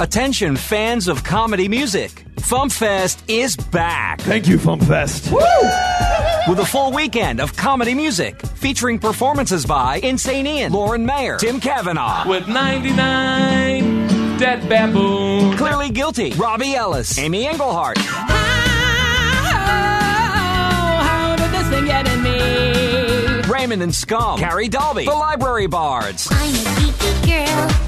Attention fans of comedy music. FumpFest is back. Thank you, FumpFest. With a full weekend of comedy music featuring performances by Insane Ian, Lauren Mayer, Tim Kavanaugh, with 99 dead baboons. Clearly Guilty, Robbie Ellis, Amy Engelhart, how did this thing get in me? Raymond and Scum, Carrie Dalby, The Library Bards, I'm a geeky girl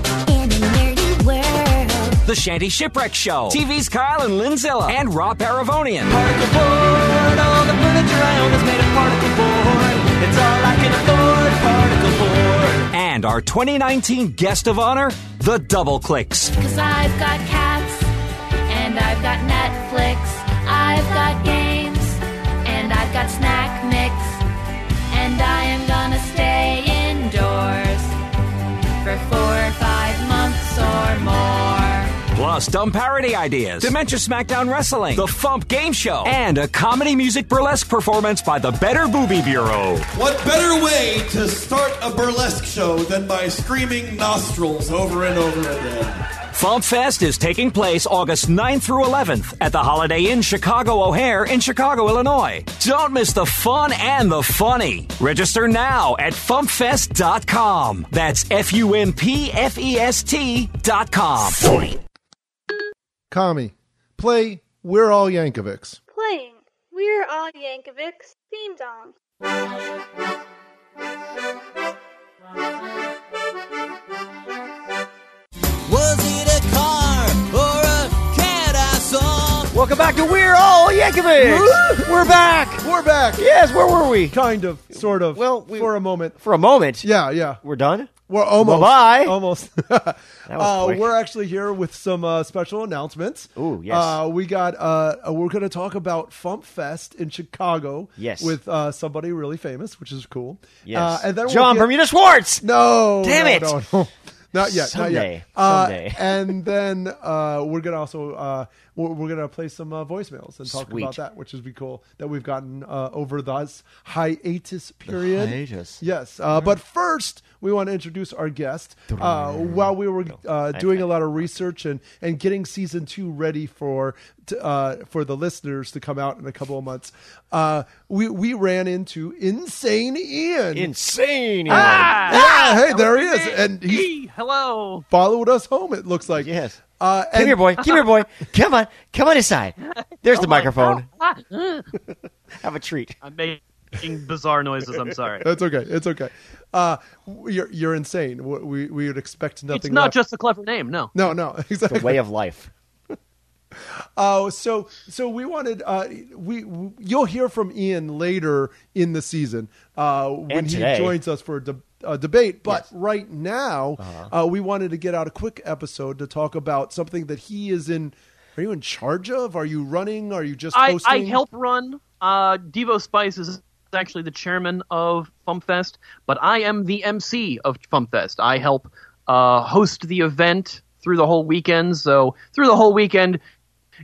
The Shanty Shipwreck Show, TV's Kyle and Linzilla, and Rob Paravonian. Particle board, all the furniture I own is made of particle board. It's all I can afford, particle board. And our 2019 guest of honor, The Double Clicks. Cause I've got Plus, dumb parody ideas, Dementia SmackDown Wrestling, The Fump Game Show, and a comedy music burlesque performance by the Better Booby Bureau. What better way to start a burlesque show than by screaming nostrils over and over again? Fump Fest is taking place August 9th through 11th at the Holiday Inn Chicago O'Hare in Chicago, Illinois. Don't miss the fun and the funny. Register now at fumpfest.com. That's F U M P F E S T.com. Kami, play We're All Yankovics. Playing We're All Yankovic's theme song. Was it a car or a cat I saw? Welcome back to We're All Yankovics. We're back. We're back. Yes, where were we? Kind of, sort of. Well, we- for a moment. For a moment. Yeah, yeah. We're done. We're almost. Bye-bye. Almost. uh, we're actually here with some uh, special announcements. Ooh, yes. Uh, we got. Uh, uh, we're going to talk about Fump Fest in Chicago. Yes. With uh, somebody really famous, which is cool. Yes. Uh, and then we'll John get- Bermuda Schwartz. No. Damn no, it. No, no. Not yet. not yet. Someday. and then uh, we're gonna also uh, we're, we're gonna play some uh, voicemails and talk Sweet. about that, which is be cool that we've gotten uh, over this hiatus period. hiatus. Yes. Uh, But first, we want to introduce our guest. Uh, while we were uh, doing a lot of research and, and getting season two ready for t- uh, for the listeners to come out in a couple of months, uh, we we ran into Insane Ian. Insane. yeah, hey, there he is, and he hello. followed us home. It looks like Yes. Uh, Come here, boy. Come here, boy. Come on. Come on inside. There's the microphone. Have a treat. I'm making bizarre noises. I'm sorry. That's okay. It's okay. Uh, you're you're insane. We we would expect nothing. It's not less. just a clever name. No. no, no, exactly. The way of life. Oh, so so we wanted uh, we, we you'll hear from Ian later in the season uh, when he joins us for a, de- a debate. But Yes. right now, Uh-huh. uh, we wanted to get out a quick episode to talk about something that he is in. Are you in charge of? Are you running? Are you just I, hosting? I help run. Uh, Devo Spice is actually the chairman of FumpFest, but I am the MC of FumpFest. I help uh, host the event through the whole weekend. So through the whole weekend,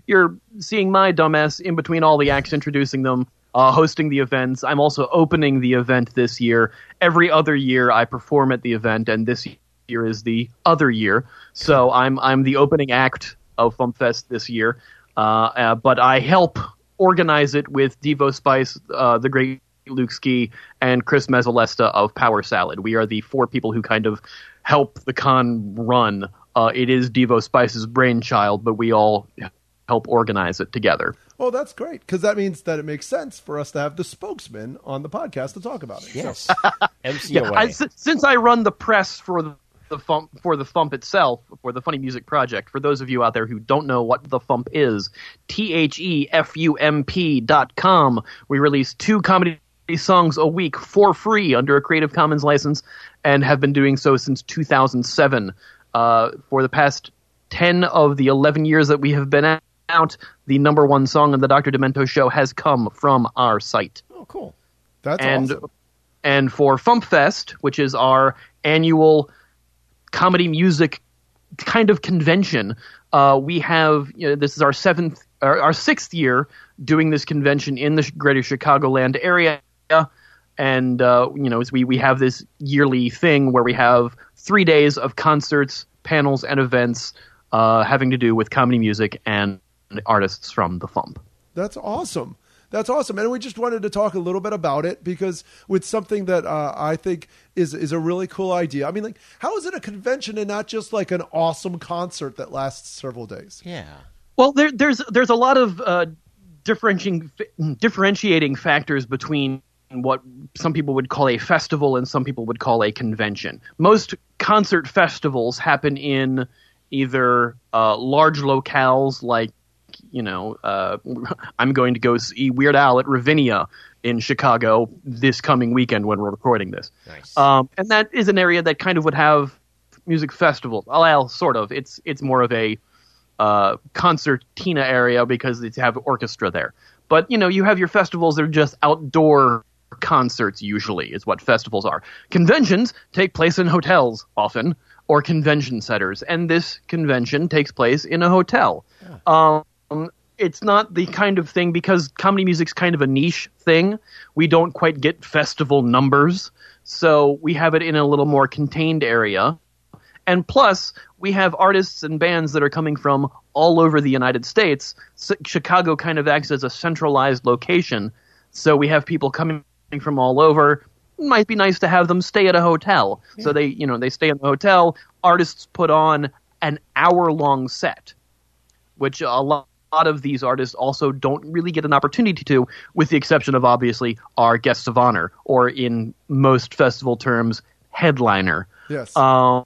you're seeing my dumbass in between all the acts, introducing them, uh, hosting the events. I'm also opening the event this year. Every other year, I perform at the event, and this year is the other year. So I'm I'm the opening act of FumpFest this year. Uh, uh, but I help organize it with Devo Spice, uh, the great Luke Ski, and Chris Mezzalesta of Power Salad. We are the four people who kind of help the con run. Uh, it is Devo Spice's brainchild, but we all help organize it together. Oh, that's great because that means that it makes sense for us to have the spokesman on the podcast to talk about it. Yes. MC Yeah. I, since I run the press for the, the Fump for the Fump itself, for the Funny Music Project. For those of you out there who don't know what the Fump is, T H E F U M P dot com. We release two comedy songs a week for free under a Creative Commons license, and have been doing so since 2007. Uh, for the past 10 of the 11 years that we have been out, the number one song on the Dr. Demento show has come from our site oh, cool. That's and awesome. and for FumpFest, which is our annual comedy music kind of convention, uh, we have you know, this is our seventh, our, our sixth year doing this convention in the greater Chicagoland area, and uh, you know, as we we have this yearly thing where we have three days of concerts, panels, and events. uh, having to do with comedy music and artists from the Fump. That's awesome. That's awesome, and we just wanted to talk a little bit about it because with something that uh, I think is is a really cool idea. I mean, like, how is it a convention and not just like an awesome concert that lasts several days? Yeah. Well, there, there's there's a lot of uh, differentiating differentiating factors between what some people would call a festival and some people would call a convention. Most concert festivals happen in either uh, large locales like you know uh, I'm going to go see Weird Al at Ravinia in Chicago this coming weekend when we're recording this. Nice. Um, and that is an area that kind of would have music festivals. Well, sort of. It's it's more of a uh, concertina area because they have orchestra there. But you know, you have your festivals that are just outdoor concerts. Usually, is what festivals are. Conventions take place in hotels often, or convention centers, and this convention takes place in a hotel. Um, Um, it's not the kind of thing because comedy music's kind of a niche thing. We don't quite get festival numbers, so we have it in a little more contained area. And plus, we have artists and bands that are coming from all over the United States. Chicago kind of acts as a centralized location, so we have people coming from all over. It Might be nice to have them stay at a hotel. So they, you know, they stay in the hotel. Artists put on an hour-long set, which a lot lot of these artists also don't really get an opportunity to, with the exception of obviously our guests of honor, or in most festival terms, headliner. Yes. Um,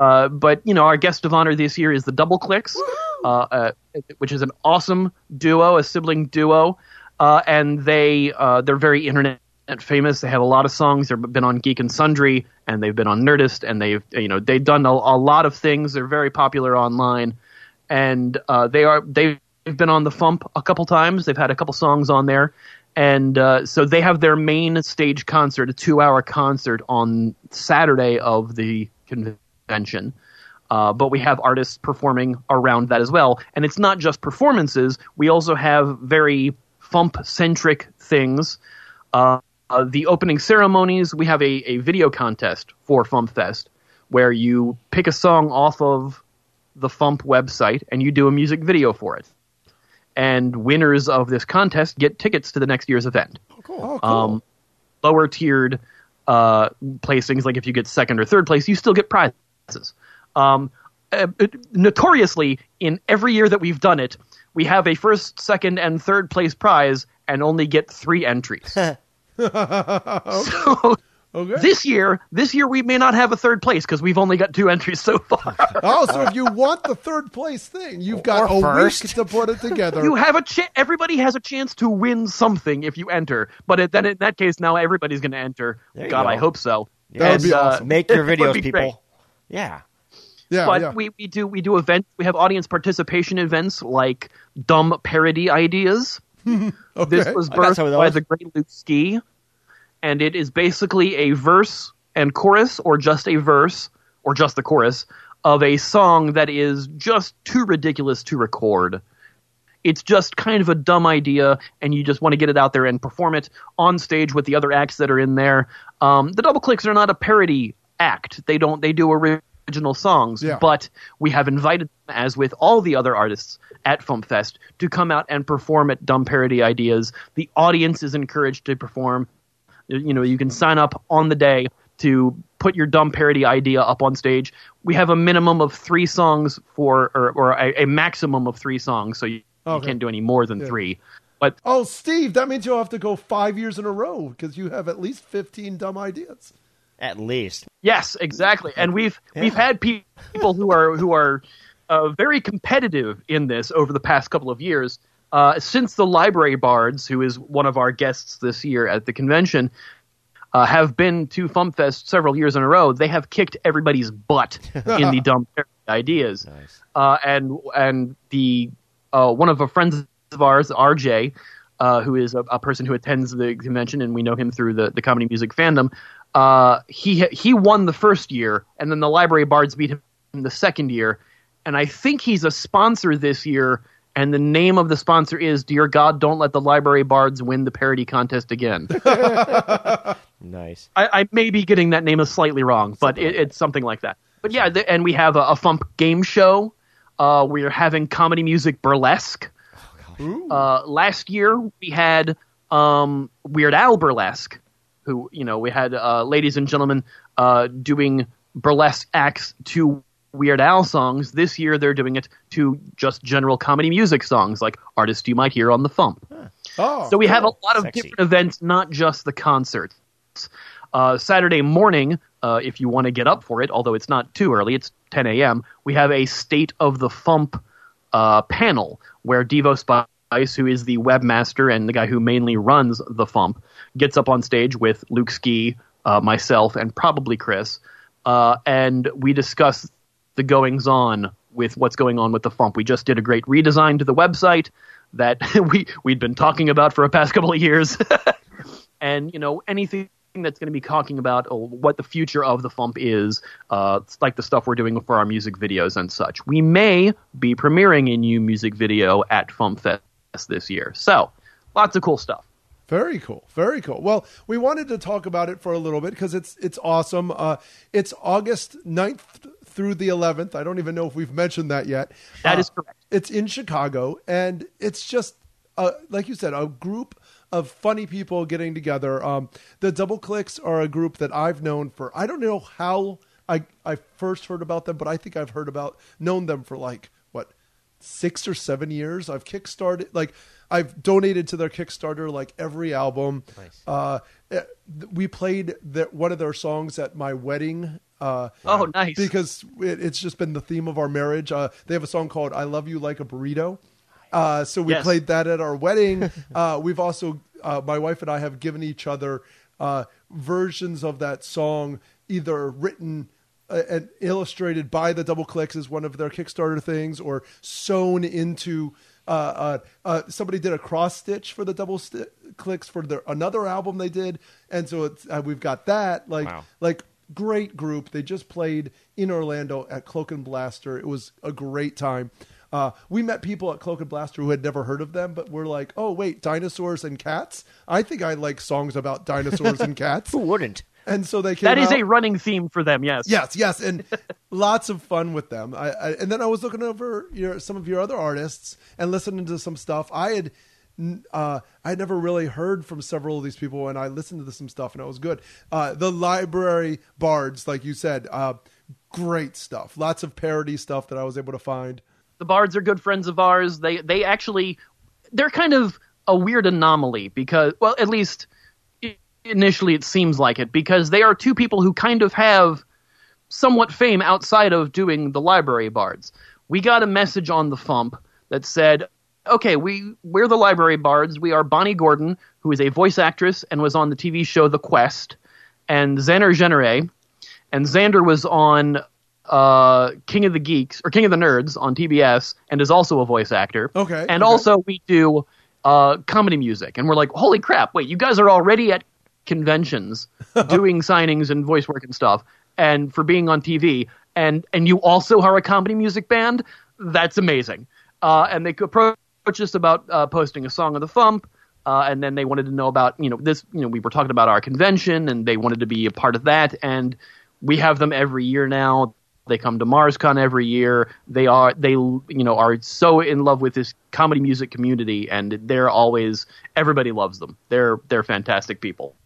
uh, but you know, our guest of honor this year is the Double Clicks, uh, uh, which is an awesome duo, a sibling duo, uh, and they uh, they're very internet famous. They have a lot of songs. They've been on Geek and Sundry, and they've been on Nerdist, and they've you know they've done a, a lot of things. They're very popular online, and uh, they are they've been on the Fump a couple times. They've had a couple songs on there. And uh, so they have their main stage concert, a two hour concert on Saturday of the convention. Uh, but we have artists performing around that as well. And it's not just performances, we also have very Fump centric things. Uh, uh, the opening ceremonies, we have a, a video contest for Fump Fest where you pick a song off of the Fump website and you do a music video for it. And winners of this contest get tickets to the next year's event. Oh, cool. Um, lower tiered uh, placings, like if you get second or third place, you still get prizes. Um, uh, notoriously, in every year that we've done it, we have a first, second, and third place prize and only get three entries. so okay. this year, this year we may not have a third place because we've only got two entries so far. oh, so if you want the third place thing, you've got Or a first. week to put it together. you have a ch- everybody has a chance to win something if you enter, but it, then in that case, now everybody's going to enter. There God, go. I hope so. That would be uh, awesome. Make your videos, people. great. Yeah. yeah, but yeah. we, we do we do events. We have audience participation events like dumb parody ideas. okay. This was birthed by the great Luke Ski, and it is basically a verse and chorus, or just a verse, or just the chorus of a song that is just too ridiculous to record. It's just kind of a dumb idea, and you just want to get it out there and perform it on stage with the other acts that are in there. Um, the Double Clicks are not a parody act; they don't they do original songs, Yeah. but we have invited them, as with all the other artists at FumpFest, to come out and perform at dumb parody ideas. The audience is encouraged to perform. You know, you can sign up on the day to put your dumb parody idea up on stage. We have a minimum of three songs for, or, or a, a maximum of three songs, so you, Okay. you can't do any more than three. But Oh, Steve, that means you'll have to go five years in a row because you have at least 15 dumb ideas. At least. Yes, exactly. And we've we've had people who are who are uh, very competitive in this over the past couple of years. Uh, since the Library Bards, who is one of our guests this year at the convention, uh, have been to FumpFest several years in a row, they have kicked everybody's butt in the dumb ideas. Nice. Uh, and and the uh, one of our friends of ours, RJ, uh, who is a, a person who attends the convention, and we know him through the, the comedy music fandom. Uh, he he won the first year, and then the Library Bards beat him the second year. And I think he's a sponsor this year. And the name of the sponsor is "Dear God, Don't Let the Library Bards Win the Parody Contest Again." Nice. I, I may be getting that name slightly wrong, but it, it's something like that. But yeah, the, and we have a, a Fump game show Uh, we're having comedy music burlesque. Uh, last year we had um, Weird Al burlesque, who you know we had uh, ladies and gentlemen uh, doing burlesque acts to Weird Al songs. This year they're doing it to just general comedy music songs like artists you might hear on the Fump. Oh, So we have a lot of Sexy. different events, not just the concerts. Uh, Saturday morning, uh, if you want to get up for it, although it's not too early, it's 10 a.m., we have a State of the Fump uh, panel where Devo Spice, who is the webmaster and the guy who mainly runs the Fump, gets up on stage with Luke Ski, uh, myself, and probably Chris, uh, and we discuss the goings on with what's going on with the Fump. We just did a great redesign to the website that we we'd been talking about for a past couple of years, and you know anything that's going to be talking about oh, what the future of the Fump is, uh, like the stuff we're doing for our music videos and such. We may be premiering a new music video at Fump Fest this year, so lots of cool stuff. Very cool. Very cool. Well, we wanted to talk about it for a little bit because it's it's awesome. Uh, it's August 9th through the 11th. I don't even know if we've mentioned that yet. That Uh, is correct. It's in Chicago, and it's just uh, like you said, a group of funny people getting together. Um, the Double Clicks are a group that I've known for I don't know how I I first heard about them, but I think I've heard about known them for like what six or seven years. I've kickstarted like I've donated to their Kickstarter like every album. Uh, eh, we played the, one of their songs at my wedding. Uh, Oh, nice. Because it, it's just been the theme of our marriage. Uh, they have a song called "I Love You Like a Burrito." Uh, so we Yes. played that at our wedding. uh, we've also, uh, my wife and I have given each other uh, versions of that song, either written uh, and illustrated by the Double Clicks as one of their Kickstarter things, or sewn into. Uh, uh, uh, somebody did a cross stitch for the Double sti Clicks for their another album they did, and so it's uh, we've got that like Wow. like great group. They just played in Orlando at Cloak and Blaster. It was a great time. Uh, we met people at Cloak and Blaster who had never heard of them, but we're like, oh wait, dinosaurs and cats. I think I like songs about dinosaurs and cats. Who wouldn't? And so they came. That is out- a running theme for them. Yes. Yes, yes, and lots of fun with them. I, I, and then I was looking over your some of your other artists and listening to some stuff. I had uh, I had never really heard from several of these people, and I listened to some stuff, and it was good. Uh, the library bards, like you said, uh, great stuff. Lots of parody stuff that I was able to find. the bards are good friends of ours they they actually they're kind of a weird anomaly because well at least initially it seems like it because they are two people who kind of have somewhat fame outside of doing the library bards we got a message on the fump that said okay we we're the library bards we are bonnie gordon who is a voice actress and was on the tv show the quest and xander Jeanneret and xander was on uh, King of the Geeks or King of the Nerds on TBS and is also a voice actor. Okay, And okay. also we do uh, comedy music, and we're like, holy crap! Wait, you guys are already at conventions doing signings and voice work and stuff, and for being on TV, and and you also are a comedy music band. That's amazing. Uh, and they approached us about uh, posting a song of the Fump. Uh, and then they wanted to know about, you know, this, you know, we were talking about our convention and they wanted to be a part of that. And we have them every year now. They come to MarsCon every year. They are they you know are so in love with this comedy music community, and they're always everybody loves them. They're they're fantastic people.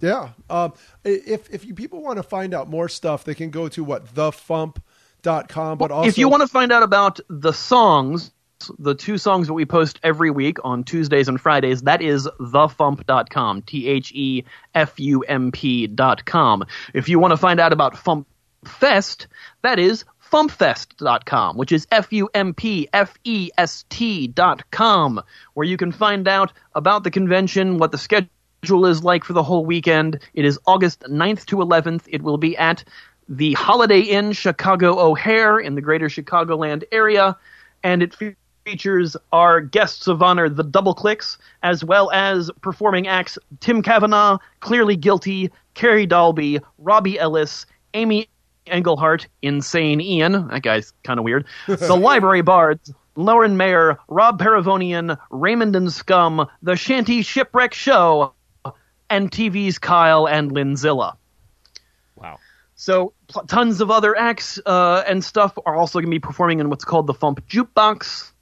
Yeah. Um, if if you people want to find out more stuff, they can go to what thefump.com. But also, if you want to find out about the songs, the two songs that we post every week on Tuesdays and Fridays, that is thefump.com. T H E F U M P.com. If you want to find out about Fump Fest, that is fumpfest.com, which is F U M P F E S T dot com, where you can find out about the convention, what the schedule is like for the whole weekend. It is August 9th to 11th. It will be at the Holiday Inn Chicago O'Hare in the greater Chicagoland area, and it features our guests of honor, the Double Clicks, as well as performing acts Tim Kavanaugh, Clearly Guilty, Carrie Dalby, Robbie Ellis, Amy Engelhart, Insane Ian, that guy's kind of weird, the Library Bards, Lauren Mayer, Rob Paravonian, Raymond and Scum, The Shanty Shipwreck Show, and TV's Kyle and Linzilla. Wow. So pl- tons of other acts uh, and stuff are also going to be performing in what's called the Fump Jukebox.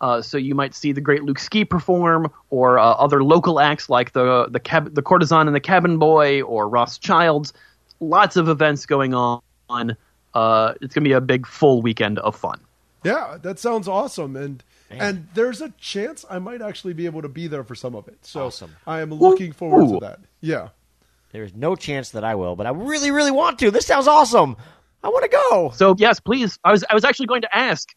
Uh, so you might see the great Luke Ski perform, or uh, other local acts like the the cab- the courtesan and the cabin boy, or Ross Childs. Lots of events going on. Uh, it's going to be a big full weekend of fun. Yeah, that sounds awesome, and and there's a chance I might actually be able to be there for some of it. So Awesome. I am looking forward Ooh. to that. Yeah. There's no chance that I will, but I really, really want to. This sounds awesome. I want to go. So yes, please. I was I was actually going to ask.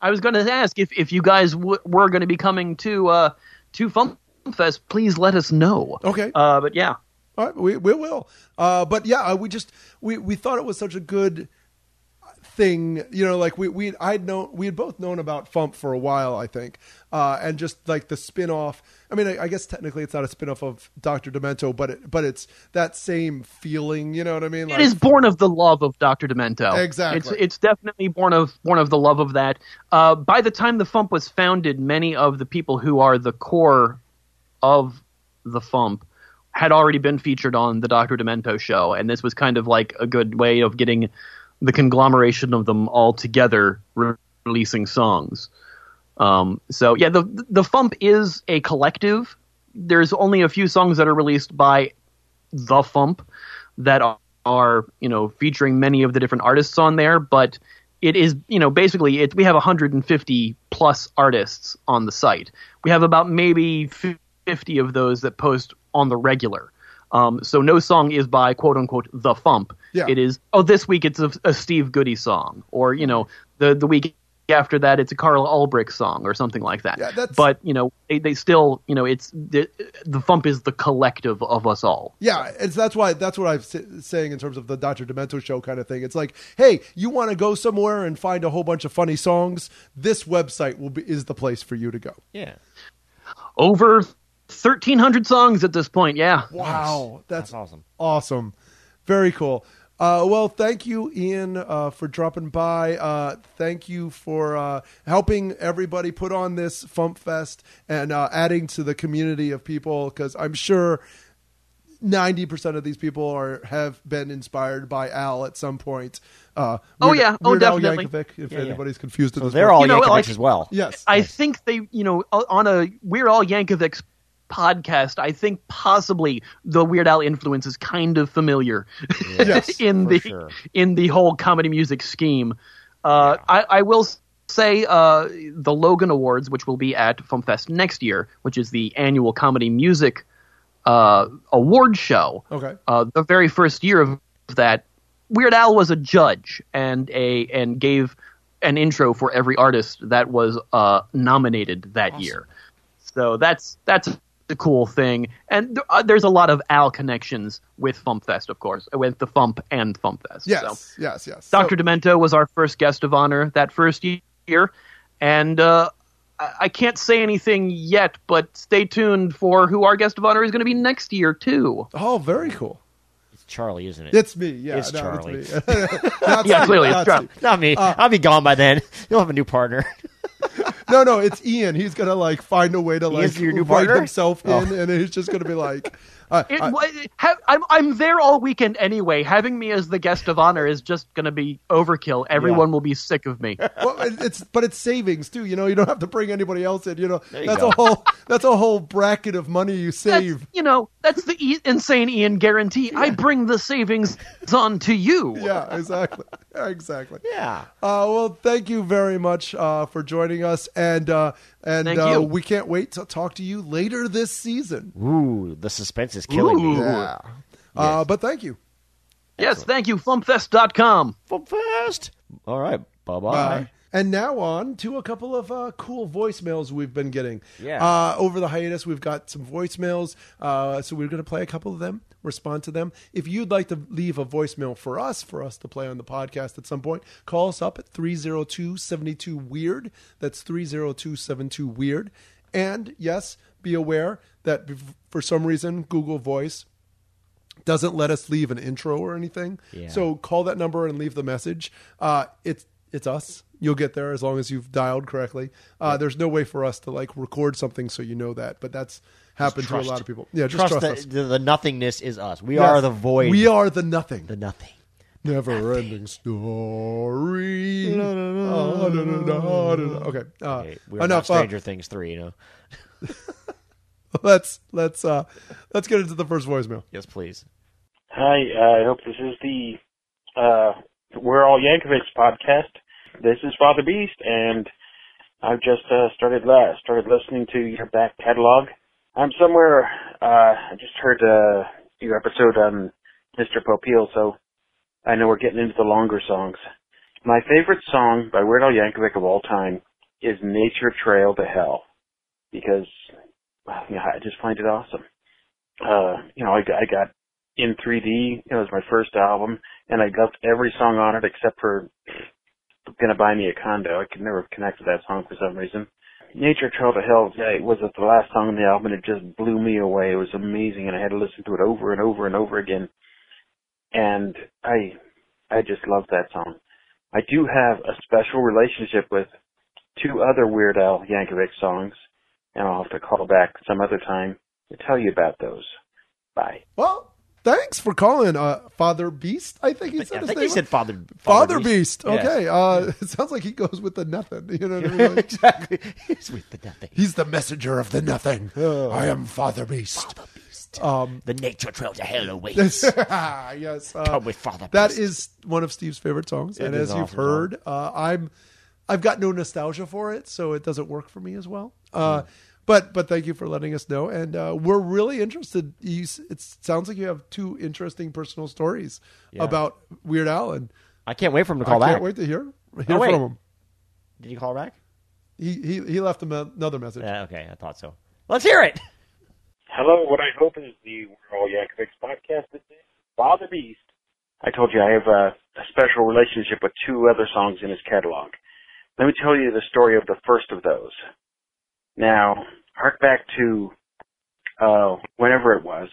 I was going to ask if if you guys w- were going to be coming to uh to Fump Fest. Please let us know. Okay. Uh, but yeah. All right, we we will. Uh, but yeah, uh, we just we we thought it was such a good thing, you know, like we we I'd known we had both known about Fump for a while, I think, uh, and just like the spin off. I mean, I, I guess technically it's not a spin off of Doctor Demento, but it, but it's that same feeling. You know what I mean? it is born of the love of Doctor Demento. Exactly. It's it's definitely born of born of the love of that. Uh, by the time the Fump was founded, many of the people who are the core of the Fump had already been featured on the Doctor Demento show, and this was kind of like a good way of getting the conglomeration of them all together re- releasing songs. Um, so yeah, the the Fump is a collective. There's only a few songs that are released by the Fump that are, are you know featuring many of the different artists on there, but it is you know basically it, we have 150 plus artists on the site. We have about maybe 50 of those that post on the regular. Um, so no song is by quote unquote the Fump. Yeah. It is oh this week it's a, a Steve Goodie song, or you know the the week after that it's a Carla Ulbrich song or something like that. Yeah, that's- But you know they, they still you know it's the the Fump is the collective of us all. Yeah, it's that's why that's what I'm saying in terms of the Dr. Demento show kind of thing. It's like, hey, you want to go somewhere and find a whole bunch of funny songs? This website will be is the place for you to go. Yeah. Over 1,300 songs at this point. Yeah. Wow, that's, That's awesome. awesome, very cool. Uh, well, thank you, Ian, uh, for dropping by. Uh, thank you for uh, helping everybody put on this Fump Fest and uh, adding to the community of people because I'm sure ninety percent of these people are have been inspired by Al at some point. Uh, Oh, Weird- yeah. Oh, Weird Al definitely. Yankovic, if Yeah, yeah. anybody's confused at So this they're point. all You know, Yankovics like- as well. yes. I think they, you know, on a we're all Yankovic's podcast, I think possibly the Weird Al influence is kind of familiar Yes, in the sure. in the whole comedy music scheme. Uh, I, I will say uh, the Logan Awards, which will be at FumpFest next year, which is the annual comedy music uh, award show. Okay. Uh, the very first year of that, Weird Al was a judge and a and gave an intro for every artist that was uh, nominated that year. So that's that's a cool thing, and th- uh, there's a lot of Al connections with FumpFest, of course, with the Fump and FumpFest. Yes, So. yes, yes. Dr. So- Demento was our first guest of honor that first year, and uh, I I can't say anything yet, but stay tuned for who our guest of honor is going to be next year too. oh, very cool. It's Charlie, isn't it? It's me. Yeah, It's no, Charlie. It's me. Yeah, Steve, clearly it's Charlie. Steve. Not me. I'll be gone by then. You'll have a new partner. No, no, it's Ian. He's gonna like find a way to like write partner? himself in, Oh. and he's just gonna be like, uh, It, I, ha, I'm I'm there all weekend anyway. Having me as the guest of honor is just going to be overkill. Everyone will be sick of me. well, it's but it's savings too. You know, you don't have to bring anybody else in. You know, you that's go. a whole that's a whole bracket of money you That's, save. you know, that's the e- insane Ian guarantee. I bring the savings on to you. Yeah, exactly, exactly. yeah. Uh, well, thank you very much uh, for joining us, and uh, and uh, we can't wait to talk to you later this season. Ooh, the suspense is killing Ooh. me. Yeah. Uh, but thank you. Yes, thank you, FumpFest.com. Fump Fest. All right. Bye-bye. Bye. And now on to a couple of uh, cool voicemails we've been getting. Yeah. Uh, over the hiatus, we've got some voicemails. Uh, so we're going to play a couple of them, respond to them. If you'd like to leave a voicemail for us, for us to play on the podcast at some point, call us up at 302 72 Weird. That's 302 72 Weird. And yes, be aware that for some reason, Google Voice doesn't let us leave an intro or anything. Yeah. So call that number and leave the message. Uh, it's it's us. You'll get there as long as you've dialed correctly. Uh, There's no way for us to like record something so you know that, but that's happened to a lot of people. Yeah, just trust, trust, the, the nothingness is us. We Yes. are the void. We are the nothing. the nothing. Never ending story. Okay. Uh, we're enough. Uh, Stranger Things three, you know. let's let's uh let's get into the first voicemail. Yes, please. Hi, uh, I hope this is the uh, We're All Yankovics podcast. This is Father Beast, and I've just uh, started uh, started listening to your back catalog. I'm somewhere. Uh, I just heard uh, your episode on Mr. Popeil, so I know we're getting into the longer songs. My favorite song by Weird Al Yankovic of all time is "Nature Trail to Hell," because well, know, I just find it awesome. Uh, you know, I, I got in 3D. It was my first album, and I loved every song on it except for "Gonna Buy Me a Condo." I could never connect with that song for some reason. "Nature Trail to Hell" yeah, it was the last song on the album, and it just blew me away. It was amazing, and I had to listen to it over and over and over again. And I, I just love that song. I do have a special relationship with two other Weird Al Yankovic songs, and I'll have to call back some other time to tell you about those. Bye. Well, thanks for calling, uh, Father Beast. I think he said I his think name. he said Father Father Beast. Yes. Okay. Uh, it sounds like he goes with the nothing. You know what I mean? Like, exactly. He's with the nothing. He's the messenger of the nothing. I am Father Beast. Father Beast. Um, The nature trail to hell awaits. yes. Uh, Come with Father That Beast. is one of Steve's favorite songs, It and as an you've heard, uh, I'm I've got no nostalgia for it, so it doesn't work for me as well. Uh, But but thank you for letting us know, and uh, we're really interested. You, it sounds like you have two interesting personal stories Yeah. about Weird Al, and I can't wait for him to call I back. I can't wait to hear hear Oh, wait. from him. Did you call back? He he he left him another message. Yeah, okay, I thought so. Let's hear it. Hello, what I hope is the We're All Yankovics podcast. This is Father Beast. I told you I have a, a special relationship with two other songs in his catalog. Let me tell you the story of the first of those. Now, hark back to uh, whenever it was.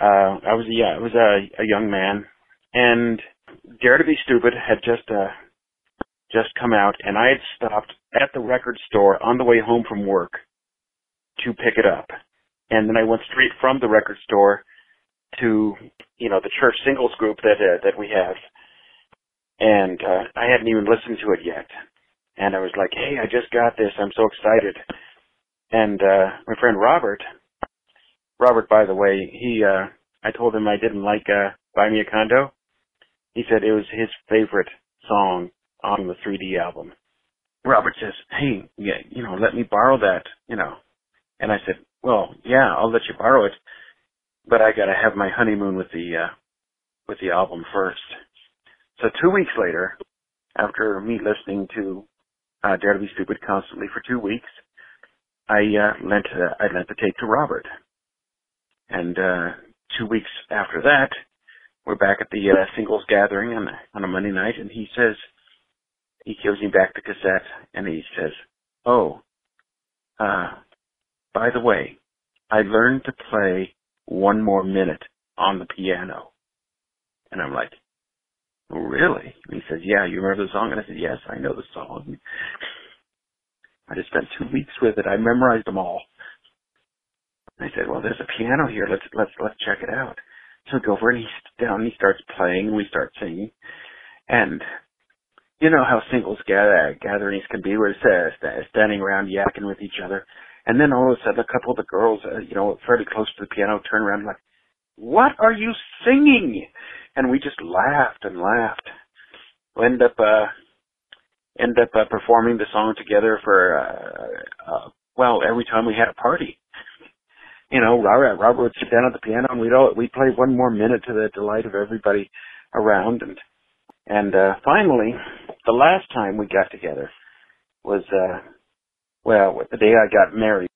Uh, I was yeah, I was a, a young man, and Dare to Be Stupid had just uh, just come out, and I had stopped at the record store on the way home from work to pick it up. And then I went straight from the record store to you know the church singles group that uh, that we have, and uh, I hadn't even listened to it yet, and I was like, hey, I just got this, I'm so excited, and uh, my friend Robert, Robert, by the way, he uh, I told him I didn't like uh, Buy Me a Condo, he said it was his favorite song on the 3D album. Robert says, hey, yeah, you know, let me borrow that, you know. And I said, well, yeah, I'll let you borrow it, but I gotta have my honeymoon with the, uh, with the album first. So two weeks later, after me listening to, uh, Dare to Be Stupid constantly for two weeks, I, uh, lent, uh, I lent the tape to Robert. And, uh, two weeks after that, we're back at the, uh, singles gathering on, on a Monday night, and he says, he gives me back the cassette, and he says, oh, uh, by the way, I learned to play one more minute on the piano. And I'm like, really? And he says, yeah, you remember the song? And I said, yes, I know the song. I just spent two weeks with it. I memorized them all. I said, well, there's a piano here. Let's, let's, let's check it out. So I go over and he sits down and he starts playing and we start singing. And you know how singles gather, gatherings can be where it's uh, standing around yakking with each other. And then all of a sudden a couple of the girls, uh, you know, fairly close to the piano turn around and like, what are you singing? And we just laughed and laughed. We ended up, uh, ended up uh, performing the song together for, uh, uh, well, every time we had a party. You know, Robert, Robert would sit down at the piano and we'd all, we'd play one more minute to the delight of everybody around. And, and, uh, finally, the last time we got together was, uh, well, the day I got married.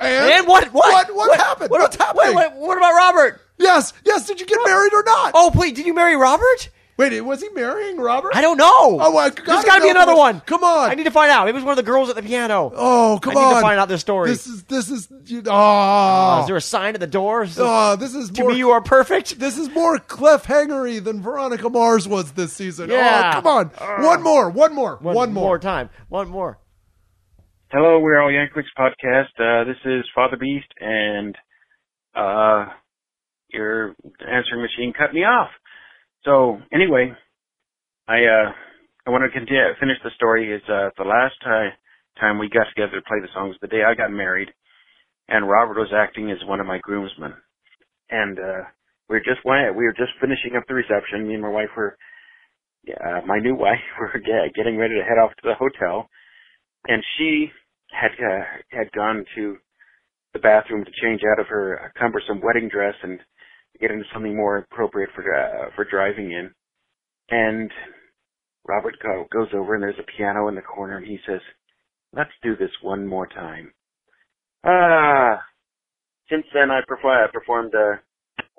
And, And what? What? What? What, happened? What, What's happening? Wait, wait, what about Robert? Yes, yes. Did you get married or not? Oh, please, did you marry Robert? Wait, was he marrying Robert? I don't know. Oh, I There's gotta be another one. Come on. I need to find out. It was one of the girls at the piano. Oh, come I on. need to find out this story. This is this is you, ah. Uh, oh. is there a sign at the door? Is this- oh, this is to more, me, you are perfect. This is more cliffhangery than Veronica Mars was this season. Oh, yeah. Oh, come on. Ah. one more. One more. One, one more. time. One more. Hello, we're all Yankovics podcast. Uh, this is Father Beast, and uh, your answering machine cut me off. So anyway, I uh I want to continue finish the story. Is uh the last time time we got together to play the songs the day I got married, and Robert was acting as one of my groomsmen, and uh we were just we were just finishing up the reception. Me and my wife were, yeah, my new wife were get- getting ready to head off to the hotel, and she had uh, had gone to the bathroom to change out of her cumbersome wedding dress and get into something more appropriate for uh, for driving in. And Robert go, goes over and there's a piano in the corner and he says, "Let's do this one more time." Ah, since then I, perf- I performed a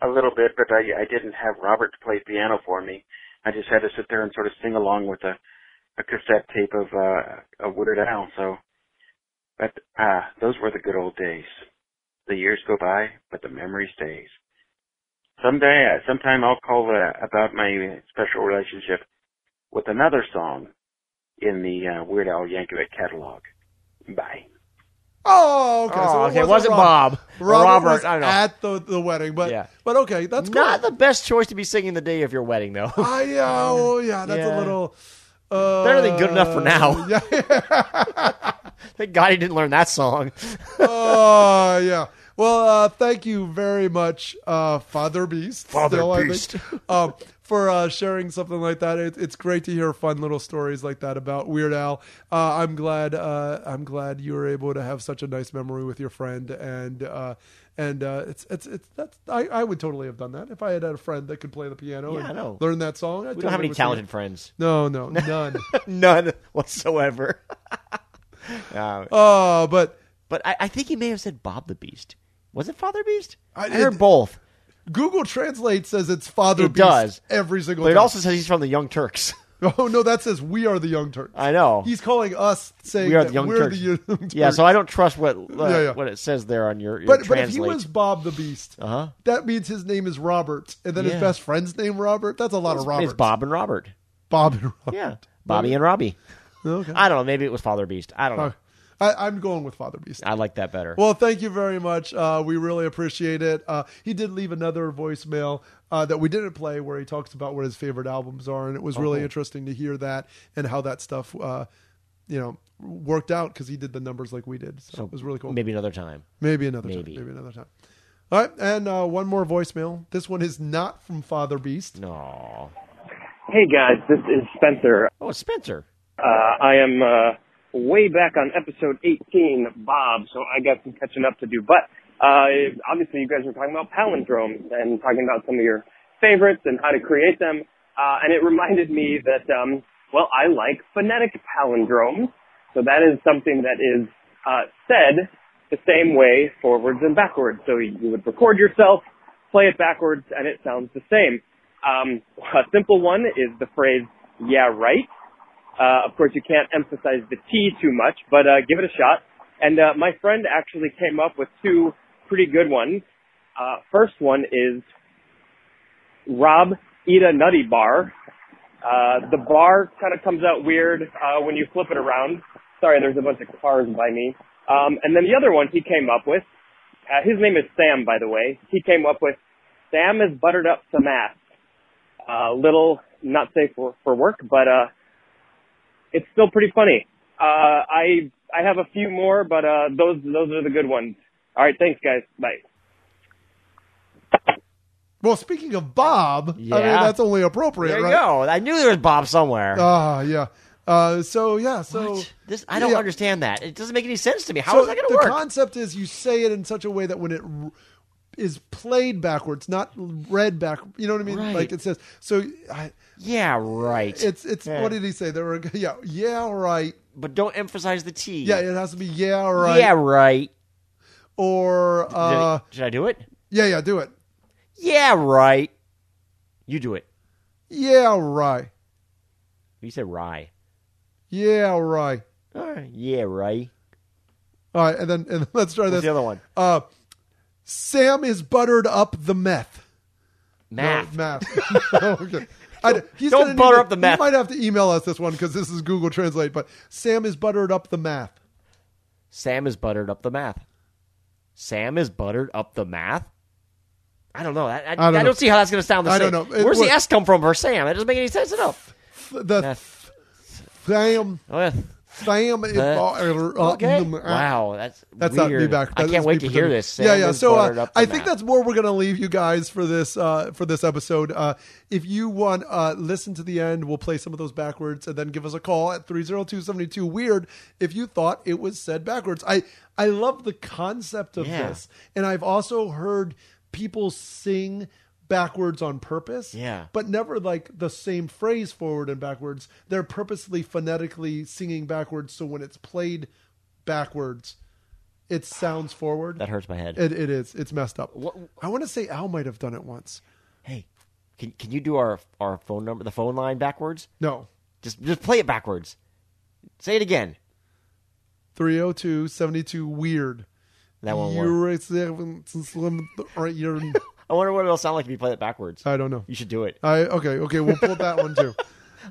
a little bit, but I I didn't have Robert to play piano for me. I just had to sit there and sort of sing along with a a cassette tape of uh of Weird Al. So, but ah, those were the good old days. The years go by, but the memory stays. Someday, uh, sometime I'll call uh, about my special relationship with another song in the uh, Weird Al Yankovic catalog. Bye. Oh, okay. Oh, so okay, it wasn't Bob. Or Robert, Robert, was I don't know. at the, the wedding, but Yeah. but okay, that's cool. Not the best choice to be singing the day of your wedding, though. I uh, oh yeah, that's Yeah. a little uh, Better than good enough for now. Yeah. Thank God he didn't learn that song. Oh yeah. Well, uh, thank you very much, uh, Father Beast. Father still, Beast. um, for uh, sharing something like that. It, it's great to hear fun little stories like that about Weird Al. Uh, I'm glad. Uh, I'm glad you were able to have such a nice memory with your friend, and uh, and uh, it's it's it's that's I, I would totally have done that if I had had a friend that could play the piano Yeah, and know. learn that song. I We don't have any talented friends. No, no, none. None whatsoever. Uh, Oh, but but I, I think he may have said Bob the Beast. Was it Father Beast? I, I- heard it- both. Google Translate says it's Father It Beast does. every single But it time. also says he's from the Young Turks. Oh no, that says we are the Young Turks. I know. He's calling us saying we are the Young we're Turks. the Young Turks. Yeah, so I don't trust what uh, Yeah, yeah. what it says there on your, your But but if he was Bob the Beast, uh-huh. that means his name is Robert, and then Yeah. his best friend's name Robert. That's a lot it's, of Roberts. it's Bob and Robert. Bob and Robert. Yeah, Bobby and Robbie. Okay. I don't know. Maybe it was Father Beast. I don't know. I, I'm going with Father Beast. I like that better. Well, thank you very much. Uh, we really appreciate it. Uh, he did leave another voicemail uh, that we didn't play where he talks about what his favorite albums are, and it was Oh, really cool. interesting to hear that and how that stuff, uh, you know, worked out because he did the numbers like we did. So, So it was really cool. Maybe another time. Maybe another Maybe. time. Maybe another time. All right, and uh, one more voicemail. This one is not from Father Beast. No. Hey guys, this is Spencer. Oh, Spencer. Uh, I am uh, way back on episode 18, Bob, so I got some catching up to do. But uh, obviously, you guys were talking about palindromes and talking about some of your favorites and how to create them. Uh, and it reminded me that, um, well, I like phonetic palindromes. So that is something that is uh, said the same way forwards and backwards. So you would record yourself, play it backwards, and it sounds the same. Um, a simple one is the phrase, yeah, right. Uh, of course, you can't emphasize the T too much, but uh, give it a shot. And uh, my friend actually came up with two pretty good ones. Uh, first one is Rob eat a nutty bar. Uh, the bar kind of comes out weird uh, when you flip it around. Sorry, there's a bunch of cars by me. Um, and then the other one he came up with, uh, his name is Sam, by the way. He came up with Sam has buttered up some ass. Uh, little not safe for, for work, but uh, it's still pretty funny. Uh, I I have a few more, but uh, those those are the good ones. All right, thanks guys. Bye. Well, speaking of Bob, I mean, Yeah. that's only appropriate, There you right? go. I knew there was Bob somewhere. Ah, yeah. Uh, so yeah, so this I don't yeah. understand that. It doesn't make any sense to me. How so is that going to work? the concept is you say it in such a way that when it r- is played backwards, not read back. You know what I mean? Right. Like it says. So I, yeah, right. it's it's Yeah. what did he say? There were yeah yeah right. but don't emphasize the T. Yeah, it has to be yeah right. Yeah, right. Or uh, should I do it? yeah yeah do it. Yeah, right. You do it. Yeah right. You said rye. Yeah right. All right. Yeah, right. All right, and then and let's try What's this. the other one? Uh, Sam is buttered up the meth. Math. No, math. okay. I, he's don't butter up the math. He might have to email us this one because this is Google Translate. But Sam is buttered up the math. Sam is buttered up the math. Sam is buttered up the math. I don't know. I, I, I don't I know. don't see how that's going to sound the I same. don't know. It Where's the S come from for Sam? It doesn't make any sense at all. The Sam. Oh, yeah. Sam. is- Uh, uh, okay. uh, Wow, that's That's not me weird. back. I can't wait to hear this. Sam yeah, yeah. So uh, it up to I think Matt. that's where we're gonna leave you guys for this uh, for this episode. Uh, if you want, uh, listen to the end. We'll play some of those backwards, and then give us a call at 302-72 Weird if you thought it was said backwards. I I love the concept of Yeah. this, and I've also heard people sing backwards on purpose. Yeah. But never like the same phrase forward and backwards. They're purposely phonetically singing backwards, so when it's played backwards, it sounds forward. That hurts my head. It, it is. It's messed up. I want to say Al might have done it once. Hey, can can you do our our phone number, the phone line backwards? No. Just just play it backwards. Say it again. 302 72 weird. That won't work. You're right, slim, right, you're- I wonder what it'll sound like if you play it backwards. I don't know. You should do it. I okay, okay, we'll pull that one too.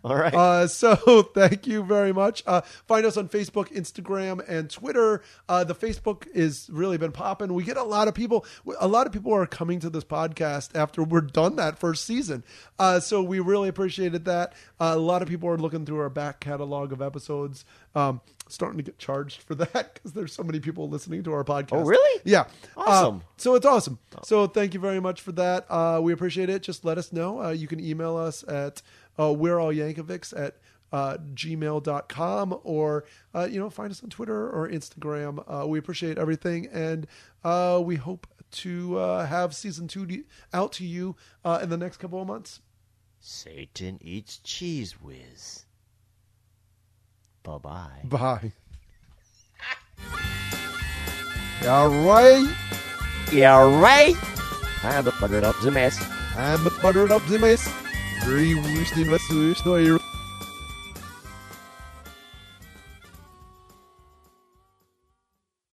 All right. Uh, so thank you very much. Uh, find us on Facebook, Instagram, and Twitter. Uh, the Facebook is really been popping. We get a lot of people. A lot of people are coming to this podcast after we're done that first season. Uh, so we really appreciated that. Uh, a lot of people are looking through our back catalog of episodes. Um, starting to get charged for that because there's so many people listening to our podcast. Oh, really? Yeah. Awesome. Uh, so it's awesome. So thank you very much for that. Uh, we appreciate it. Just let us know. Uh, you can email us at uh, we're all Yankovics at uh, gmail.com or, uh, you know, find us on Twitter or Instagram. Uh, we appreciate everything. And uh, we hope to uh, have season two to, out to you uh, in the next couple of months. Satan eats Cheez Whiz. Bye bye. Bye. All right. Yeah, right. I'm the buttered up the mess. I'm the buttered up the mess. Very wish the mess.